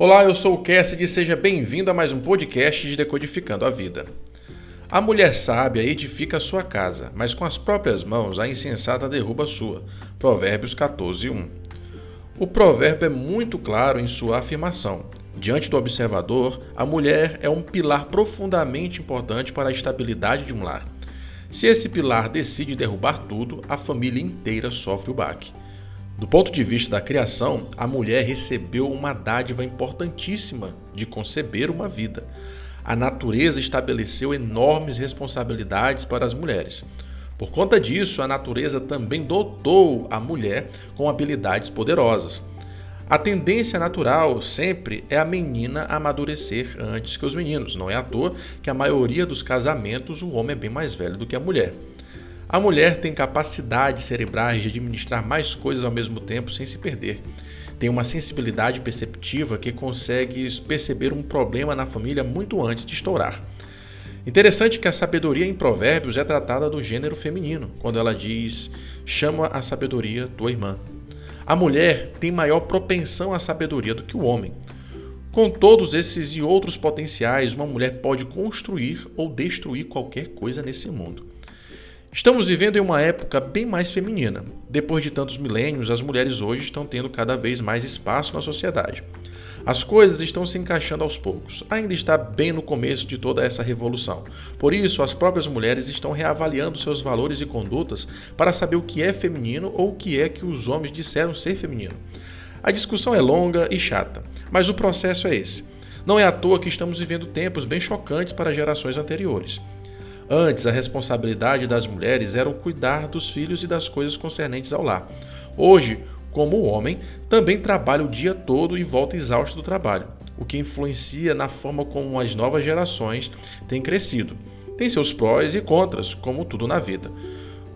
Olá, eu sou o Cassidy e seja bem-vindo a mais um podcast de Decodificando a Vida. A mulher sábia edifica a sua casa, mas com as próprias mãos a insensata derruba a sua. Provérbios 14, 1. O provérbio é muito claro em sua afirmação. Diante do observador, a mulher é um pilar profundamente importante para a estabilidade de um lar. Se esse pilar decide derrubar tudo, a família inteira sofre o baque. Do ponto de vista da criação, a mulher recebeu uma dádiva importantíssima de conceber uma vida. A natureza estabeleceu enormes responsabilidades para as mulheres. Por conta disso, a natureza também dotou a mulher com habilidades poderosas. A tendência natural sempre é a menina amadurecer antes que os meninos. Não é à toa que a maioria dos casamentos o homem é bem mais velho do que a mulher. A mulher tem capacidades cerebrais de administrar mais coisas ao mesmo tempo sem se perder. Tem uma sensibilidade perceptiva que consegue perceber um problema na família muito antes de estourar. Interessante que a sabedoria em Provérbios é tratada do gênero feminino, quando ela diz: chama a sabedoria tua irmã. A mulher tem maior propensão à sabedoria do que o homem. Com todos esses e outros potenciais, uma mulher pode construir ou destruir qualquer coisa nesse mundo. Estamos vivendo em uma época bem mais feminina. Depois de tantos milênios, as mulheres hoje estão tendo cada vez mais espaço na sociedade. As coisas estão se encaixando aos poucos. Ainda está bem no começo de toda essa revolução. Por isso, as próprias mulheres estão reavaliando seus valores e condutas para saber o que é feminino ou o que é que os homens disseram ser feminino. A discussão é longa e chata, mas o processo é esse. Não é à toa que estamos vivendo tempos bem chocantes para gerações anteriores. Antes, a responsabilidade das mulheres era o cuidar dos filhos e das coisas concernentes ao lar. Hoje, como o homem, também trabalha o dia todo e volta exausto do trabalho, o que influencia na forma como as novas gerações têm crescido. Tem seus prós e contras, como tudo na vida.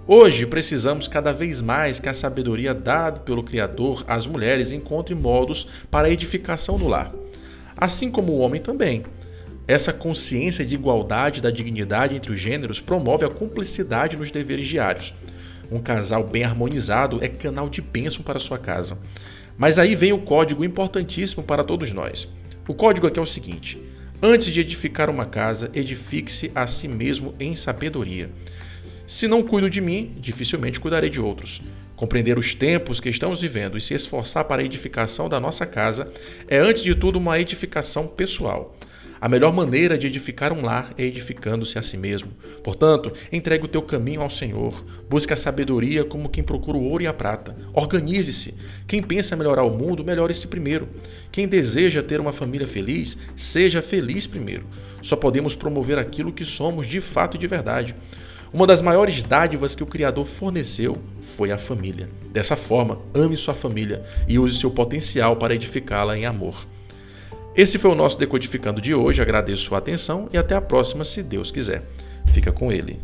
Hoje precisamos cada vez mais que a sabedoria dada pelo Criador às mulheres encontre modos para a edificação do lar, assim como o homem também. Essa consciência de igualdade da dignidade entre os gêneros promove a cumplicidade nos deveres diários. Um casal bem harmonizado é canal de bênção para sua casa. Mas aí vem o código importantíssimo para todos nós. O código aqui é o seguinte: antes de edificar uma casa, edifique-se a si mesmo em sabedoria. Se não cuido de mim, dificilmente cuidarei de outros. Compreender os tempos que estamos vivendo e se esforçar para a edificação da nossa casa é, antes de tudo, uma edificação pessoal. A melhor maneira de edificar um lar é edificando-se a si mesmo. Portanto, entregue o teu caminho ao Senhor. Busque a sabedoria como quem procura o ouro e a prata. Organize-se. Quem pensa melhorar o mundo, melhore-se primeiro. Quem deseja ter uma família feliz, seja feliz primeiro. Só podemos promover aquilo que somos de fato e de verdade. Uma das maiores dádivas que o Criador forneceu foi a família. Dessa forma, ame sua família e use seu potencial para edificá-la em amor. Esse foi o nosso Decodificando de hoje. Agradeço sua atenção e até a próxima, se Deus quiser. Fica com ele.